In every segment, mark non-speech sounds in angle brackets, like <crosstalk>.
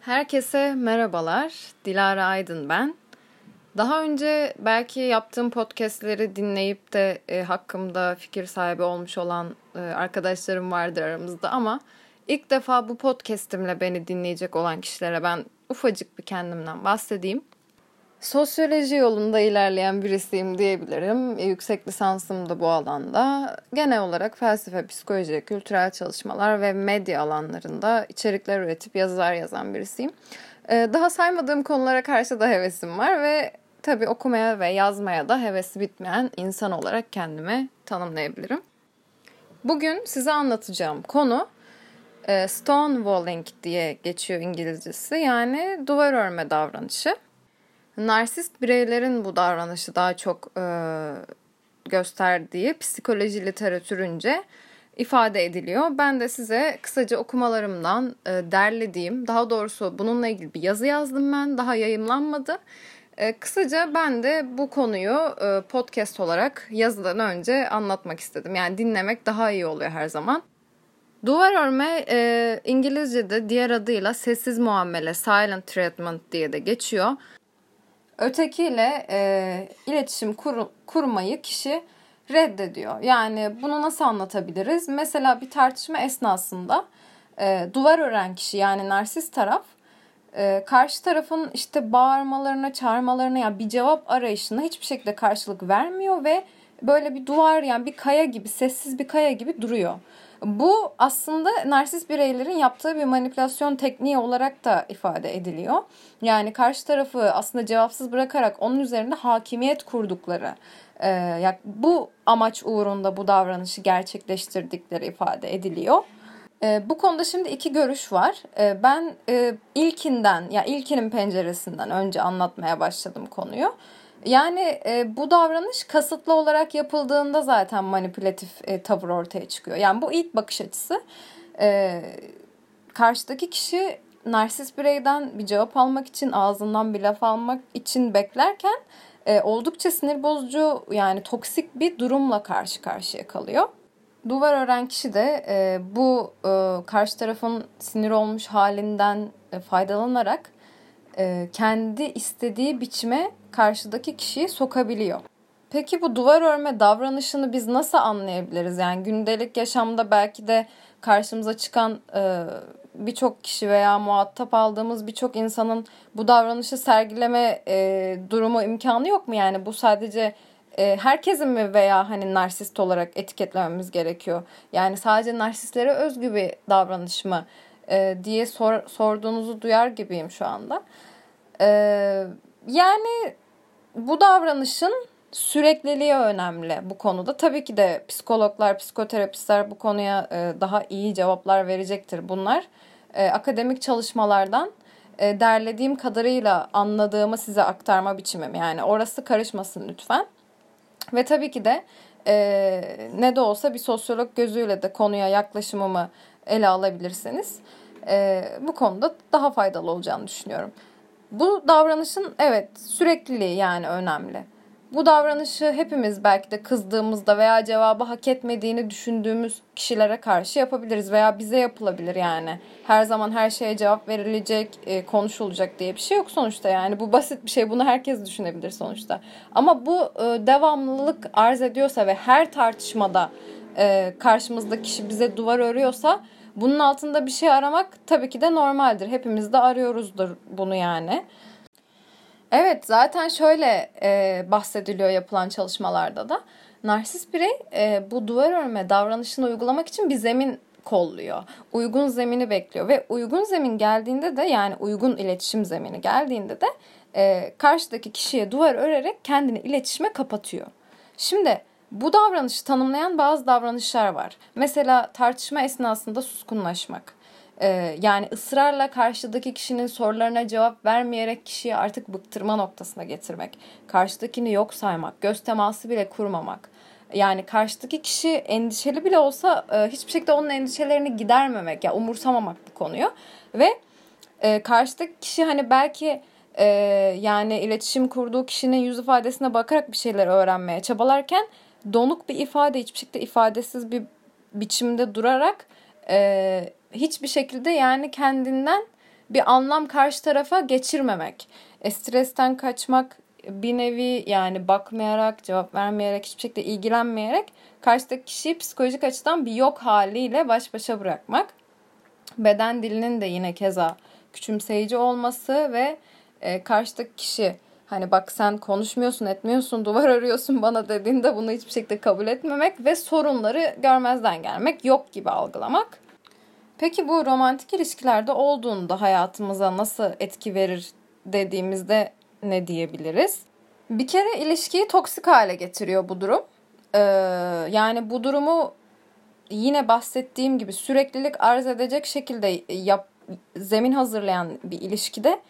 Herkese merhabalar. Dilara Aydın ben. Daha önce belki yaptığım podcastleri dinleyip de e, hakkımda fikir sahibi olmuş olan e, arkadaşlarım vardır aramızda ama ilk defa bu podcastimle beni dinleyecek olan kişilere ben ufacık bir kendimden bahsedeyim. Sosyoloji yolunda ilerleyen birisiyim diyebilirim. E, yüksek lisansım da bu alanda. Genel olarak felsefe, psikoloji, kültürel çalışmalar ve medya alanlarında içerikler üretip yazılar yazan birisiyim. E, daha saymadığım konulara karşı da hevesim var ve tabii okumaya ve yazmaya da hevesi bitmeyen insan olarak kendime tanımlayabilirim. Bugün size anlatacağım konu e, stonewalling diye geçiyor İngilizcesi yani duvar örme davranışı. Narsist bireylerin bu davranışı daha çok e, gösterdiği psikoloji literatürünce ifade ediliyor. Ben de size kısaca okumalarımdan e, derlediğim, daha doğrusu bununla ilgili bir yazı yazdım ben, daha yayımlanmadı. E, kısaca ben de bu konuyu e, podcast olarak yazıdan önce anlatmak istedim. Yani dinlemek daha iyi oluyor her zaman. Duvar örme e, İngilizce'de diğer adıyla sessiz muamele, silent treatment diye de geçiyor ötekiyle e, iletişim kur, kurmayı kişi reddediyor. Yani bunu nasıl anlatabiliriz? Mesela bir tartışma esnasında e, duvar ören kişi yani narsist taraf e, karşı tarafın işte bağırmalarına, çağırmalarına yani bir cevap arayışına hiçbir şekilde karşılık vermiyor ve böyle bir duvar yani bir kaya gibi, sessiz bir kaya gibi duruyor. Bu aslında narsist bireylerin yaptığı bir manipülasyon tekniği olarak da ifade ediliyor. Yani karşı tarafı aslında cevapsız bırakarak onun üzerinde hakimiyet kurdukları, e, bu amaç uğrunda bu davranışı gerçekleştirdikleri ifade ediliyor. E, bu konuda şimdi iki görüş var. E, ben e, ilkinden, ya yani ilkinin penceresinden önce anlatmaya başladım konuyu. Yani e, bu davranış kasıtlı olarak yapıldığında zaten manipülatif e, tavır ortaya çıkıyor. Yani bu ilk bakış açısı. E, karşıdaki kişi narsist bireyden bir cevap almak için, ağzından bir laf almak için beklerken e, oldukça sinir bozucu yani toksik bir durumla karşı karşıya kalıyor. Duvar ören kişi de e, bu e, karşı tarafın sinir olmuş halinden e, faydalanarak e, kendi istediği biçime karşıdaki kişiyi sokabiliyor. Peki bu duvar örme davranışını biz nasıl anlayabiliriz? Yani gündelik yaşamda belki de karşımıza çıkan e, birçok kişi veya muhatap aldığımız birçok insanın bu davranışı sergileme e, durumu imkanı yok mu? Yani bu sadece e, herkesin mi veya hani narsist olarak etiketlememiz gerekiyor? Yani sadece narsistlere özgü bir davranış mı e, diye sor, sorduğunuzu duyar gibiyim şu anda. E, yani bu davranışın sürekliliği önemli bu konuda. Tabii ki de psikologlar, psikoterapistler bu konuya e, daha iyi cevaplar verecektir. Bunlar e, akademik çalışmalardan e, derlediğim kadarıyla anladığımı size aktarma biçimim. Yani orası karışmasın lütfen. Ve tabii ki de ne de olsa bir sosyolog gözüyle de konuya yaklaşımımı ele alabilirsiniz. Bu konuda daha faydalı olacağını düşünüyorum. Bu davranışın evet sürekliliği yani önemli. Bu davranışı hepimiz belki de kızdığımızda veya cevabı hak etmediğini düşündüğümüz kişilere karşı yapabiliriz veya bize yapılabilir yani. Her zaman her şeye cevap verilecek, e, konuşulacak diye bir şey yok sonuçta yani. Bu basit bir şey. Bunu herkes düşünebilir sonuçta. Ama bu e, devamlılık arz ediyorsa ve her tartışmada e, karşımızdaki kişi bize duvar örüyorsa bunun altında bir şey aramak tabii ki de normaldir. Hepimiz de arıyoruzdur bunu yani. Evet zaten şöyle e, bahsediliyor yapılan çalışmalarda da. Narsist birey e, bu duvar örme davranışını uygulamak için bir zemin kolluyor. Uygun zemini bekliyor ve uygun zemin geldiğinde de yani uygun iletişim zemini geldiğinde de e, karşıdaki kişiye duvar örerek kendini iletişime kapatıyor. Şimdi bu davranışı tanımlayan bazı davranışlar var. Mesela tartışma esnasında suskunlaşmak. Ee, yani ısrarla karşıdaki kişinin sorularına cevap vermeyerek kişiyi artık bıktırma noktasına getirmek. Karşıdakini yok saymak, göz teması bile kurmamak. Yani karşıdaki kişi endişeli bile olsa e, hiçbir şekilde onun endişelerini gidermemek, ya yani umursamamak bu konuyu. Ve e, karşıdaki kişi hani belki e, yani iletişim kurduğu kişinin yüz ifadesine bakarak bir şeyler öğrenmeye çabalarken donuk bir ifade hiçbir şekilde ifadesiz bir biçimde durarak e, hiçbir şekilde yani kendinden bir anlam karşı tarafa geçirmemek. E, stresten kaçmak bir nevi yani bakmayarak, cevap vermeyerek, hiçbir şekilde ilgilenmeyerek karşıdaki kişiyi psikolojik açıdan bir yok haliyle baş başa bırakmak. Beden dilinin de yine keza küçümseyici olması ve e, karşıdaki kişi hani bak sen konuşmuyorsun etmiyorsun <laughs> duvar arıyorsun bana dediğinde bunu hiçbir şekilde kabul etmemek ve sorunları görmezden gelmek yok gibi algılamak. Peki bu romantik ilişkilerde olduğunda hayatımıza nasıl etki verir dediğimizde ne diyebiliriz? Bir kere ilişkiyi toksik hale getiriyor bu durum. Ee, yani bu durumu yine bahsettiğim gibi süreklilik arz edecek şekilde yap, zemin hazırlayan bir ilişkide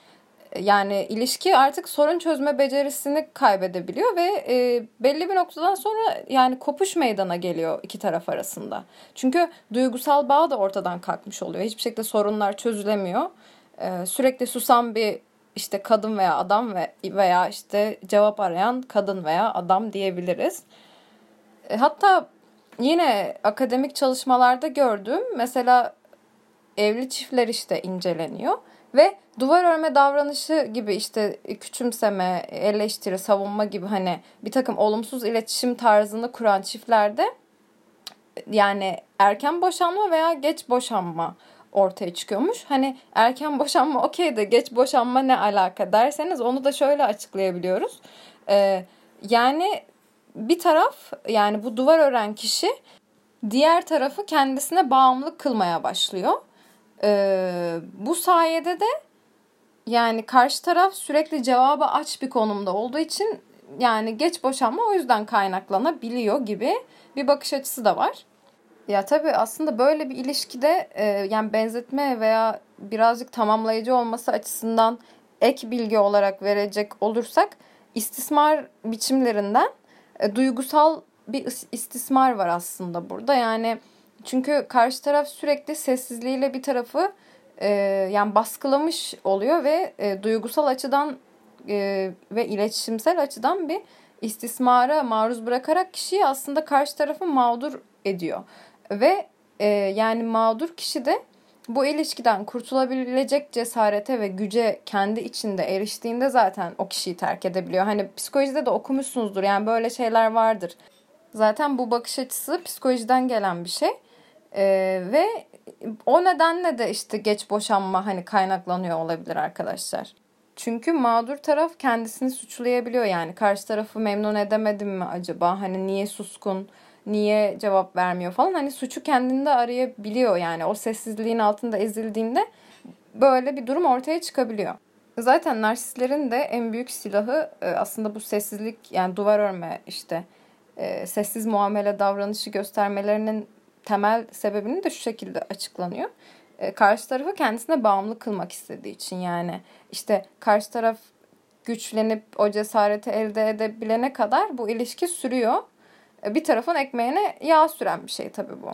yani ilişki artık sorun çözme becerisini kaybedebiliyor ve e, belli bir noktadan sonra yani kopuş meydana geliyor iki taraf arasında. Çünkü duygusal bağ da ortadan kalkmış oluyor. Hiçbir şekilde sorunlar çözülemiyor. E, sürekli susan bir işte kadın veya adam ve veya işte cevap arayan kadın veya adam diyebiliriz. E, hatta yine akademik çalışmalarda gördüğüm mesela evli çiftler işte inceleniyor ve duvar örme davranışı gibi işte küçümseme, eleştiri, savunma gibi hani bir takım olumsuz iletişim tarzını kuran çiftlerde yani erken boşanma veya geç boşanma ortaya çıkıyormuş. Hani erken boşanma <laughs> okey de geç boşanma ne alaka derseniz onu da şöyle açıklayabiliyoruz. Ee, yani bir taraf yani bu duvar ören kişi diğer tarafı kendisine bağımlı kılmaya başlıyor. Ee, bu sayede de yani karşı taraf sürekli cevabı aç bir konumda olduğu için yani geç boşanma o yüzden kaynaklanabiliyor gibi bir bakış açısı da var. Ya tabii aslında böyle bir ilişkide e, yani benzetme veya birazcık tamamlayıcı olması açısından ek bilgi olarak verecek olursak istismar biçimlerinden e, duygusal bir istismar var aslında burada. Yani çünkü karşı taraf sürekli sessizliğiyle bir tarafı e, yani baskılamış oluyor ve e, duygusal açıdan e, ve iletişimsel açıdan bir istismara maruz bırakarak kişiyi aslında karşı tarafı mağdur ediyor. Ve e, yani mağdur kişi de bu ilişkiden kurtulabilecek cesarete ve güce kendi içinde eriştiğinde zaten o kişiyi terk edebiliyor. Hani psikolojide de okumuşsunuzdur yani böyle şeyler vardır. Zaten bu bakış açısı psikolojiden gelen bir şey. Ee, ve o nedenle de işte geç boşanma hani kaynaklanıyor olabilir arkadaşlar. Çünkü mağdur taraf kendisini suçlayabiliyor yani. Karşı tarafı memnun edemedim mi acaba? Hani niye suskun? Niye cevap vermiyor falan? Hani suçu kendinde arayabiliyor yani. O sessizliğin altında ezildiğinde böyle bir durum ortaya çıkabiliyor. Zaten narsistlerin de en büyük silahı e, aslında bu sessizlik yani duvar örme işte e, sessiz muamele davranışı göstermelerinin temel sebebini de şu şekilde açıklanıyor. E, karşı tarafı kendisine bağımlı kılmak istediği için yani işte karşı taraf güçlenip o cesareti elde edebilene kadar bu ilişki sürüyor. E, bir tarafın ekmeğine yağ süren bir şey tabii bu.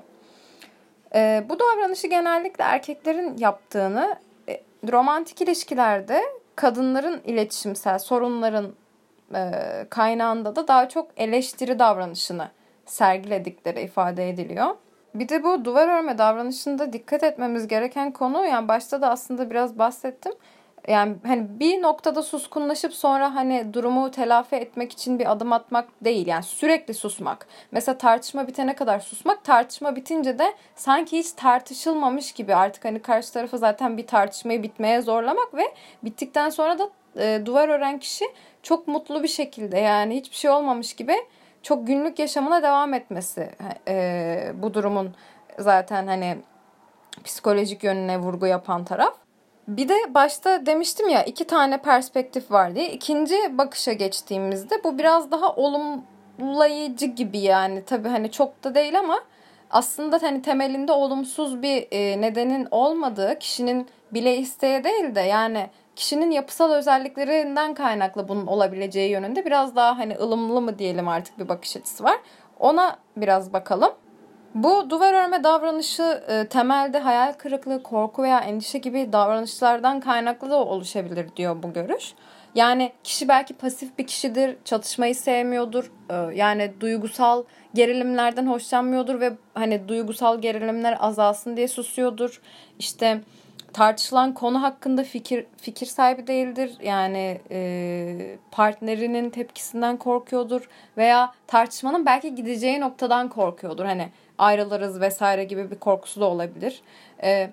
E, bu davranışı genellikle erkeklerin yaptığını e, romantik ilişkilerde kadınların iletişimsel sorunların e, kaynağında da daha çok eleştiri davranışını sergiledikleri ifade ediliyor. Bir de bu duvar örme davranışında dikkat etmemiz gereken konu yani başta da aslında biraz bahsettim. Yani hani bir noktada suskunlaşıp sonra hani durumu telafi etmek için bir adım atmak değil. Yani sürekli susmak. Mesela tartışma bitene kadar susmak. Tartışma bitince de sanki hiç tartışılmamış gibi artık hani karşı tarafı zaten bir tartışmayı bitmeye zorlamak ve bittikten sonra da e, duvar ören kişi çok mutlu bir şekilde yani hiçbir şey olmamış gibi çok günlük yaşamına devam etmesi e, bu durumun zaten hani psikolojik yönüne vurgu yapan taraf. Bir de başta demiştim ya iki tane perspektif var diye. İkinci bakışa geçtiğimizde bu biraz daha olumlayıcı gibi yani. Tabii hani çok da değil ama aslında hani temelinde olumsuz bir e, nedenin olmadığı kişinin bile isteye değil de yani kişinin yapısal özelliklerinden kaynaklı bunun olabileceği yönünde biraz daha hani ılımlı mı diyelim artık bir bakış açısı var. Ona biraz bakalım. Bu duvar örme davranışı e, temelde hayal kırıklığı, korku veya endişe gibi davranışlardan kaynaklı da oluşabilir diyor bu görüş. Yani kişi belki pasif bir kişidir, çatışmayı sevmiyordur. E, yani duygusal gerilimlerden hoşlanmıyordur ve hani duygusal gerilimler azalsın diye susuyordur. İşte tartışılan konu hakkında fikir fikir sahibi değildir. Yani e, partnerinin tepkisinden korkuyordur veya tartışmanın belki gideceği noktadan korkuyordur. Hani ayrılırız vesaire gibi bir korkusu da olabilir. E,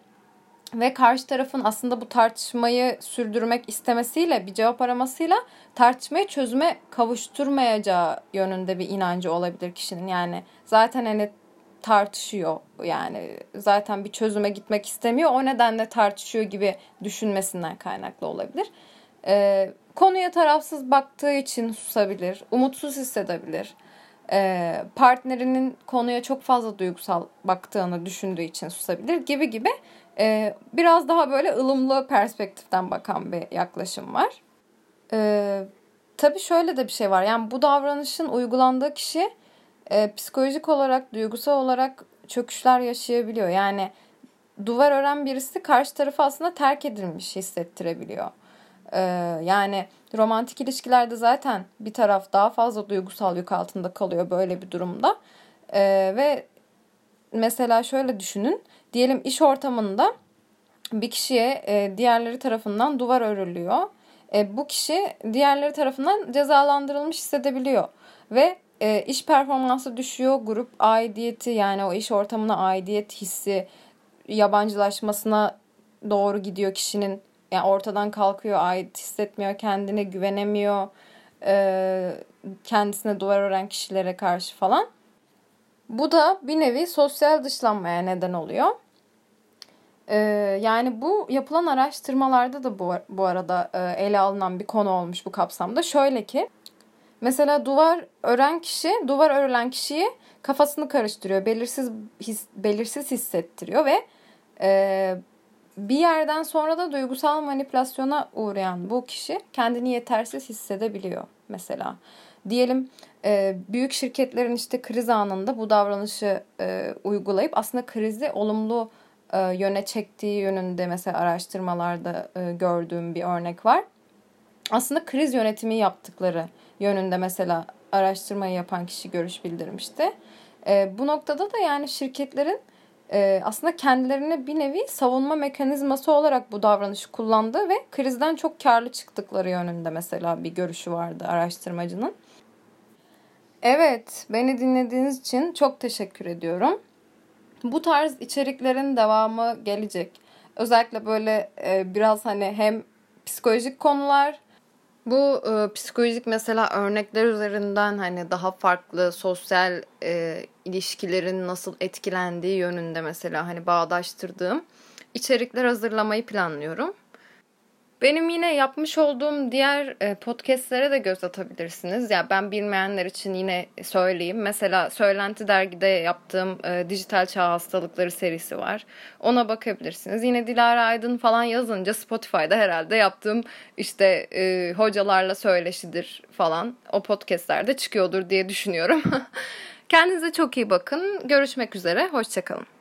ve karşı tarafın aslında bu tartışmayı sürdürmek istemesiyle bir cevap aramasıyla tartışmayı çözüme kavuşturmayacağı yönünde bir inancı olabilir kişinin. Yani zaten hani tartışıyor yani zaten bir çözüme gitmek istemiyor o nedenle tartışıyor gibi düşünmesinden kaynaklı olabilir. Ee, konuya tarafsız baktığı için susabilir, umutsuz hissedebilir. Ee, partnerinin konuya çok fazla duygusal baktığını düşündüğü için susabilir gibi gibi e, biraz daha böyle ılımlı perspektiften bakan bir yaklaşım var. Ee, tabii şöyle de bir şey var yani bu davranışın uygulandığı kişi e, psikolojik olarak, duygusal olarak çöküşler yaşayabiliyor. Yani duvar ören birisi karşı tarafı aslında terk edilmiş hissettirebiliyor. Ee, yani romantik ilişkilerde zaten bir taraf daha fazla duygusal yük altında kalıyor böyle bir durumda. Ee, ve mesela şöyle düşünün. Diyelim iş ortamında bir kişiye e, diğerleri tarafından duvar örülüyor. E, bu kişi diğerleri tarafından cezalandırılmış hissedebiliyor. Ve e, iş performansı düşüyor. Grup aidiyeti yani o iş ortamına aidiyet hissi yabancılaşmasına doğru gidiyor kişinin. Yani ortadan kalkıyor, ait hissetmiyor, kendine güvenemiyor. E, kendisine duvar ören kişilere karşı falan. Bu da bir nevi sosyal dışlanmaya neden oluyor. Ee, yani bu yapılan araştırmalarda da bu, bu arada e, ele alınan bir konu olmuş bu kapsamda. Şöyle ki Mesela duvar ören kişi, duvar örülen kişiyi kafasını karıştırıyor. Belirsiz his, belirsiz hissettiriyor ve e, bir yerden sonra da duygusal manipülasyona uğrayan bu kişi kendini yetersiz hissedebiliyor mesela. Diyelim e, büyük şirketlerin işte kriz anında bu davranışı e, uygulayıp aslında krizi olumlu e, yöne çektiği yönünde mesela araştırmalarda e, gördüğüm bir örnek var. Aslında kriz yönetimi yaptıkları yönünde mesela araştırmayı yapan kişi görüş bildirmişti. E, bu noktada da yani şirketlerin e, aslında kendilerine bir nevi savunma mekanizması olarak bu davranışı kullandığı ve krizden çok karlı çıktıkları yönünde mesela bir görüşü vardı araştırmacının. Evet, beni dinlediğiniz için çok teşekkür ediyorum. Bu tarz içeriklerin devamı gelecek. Özellikle böyle e, biraz hani hem psikolojik konular bu e, psikolojik mesela örnekler üzerinden hani daha farklı sosyal e, ilişkilerin nasıl etkilendiği yönünde mesela hani bağdaştırdığım içerikler hazırlamayı planlıyorum. Benim yine yapmış olduğum diğer e, podcastlere de göz atabilirsiniz. Ya ben bilmeyenler için yine söyleyeyim. Mesela Söylenti Dergi'de yaptığım e, dijital çağ hastalıkları serisi var. Ona bakabilirsiniz. Yine Dilara Aydın falan yazınca Spotify'da herhalde yaptığım işte e, hocalarla söyleşidir falan o podcastlerde çıkıyordur diye düşünüyorum. <laughs> Kendinize çok iyi bakın. Görüşmek üzere. Hoşçakalın.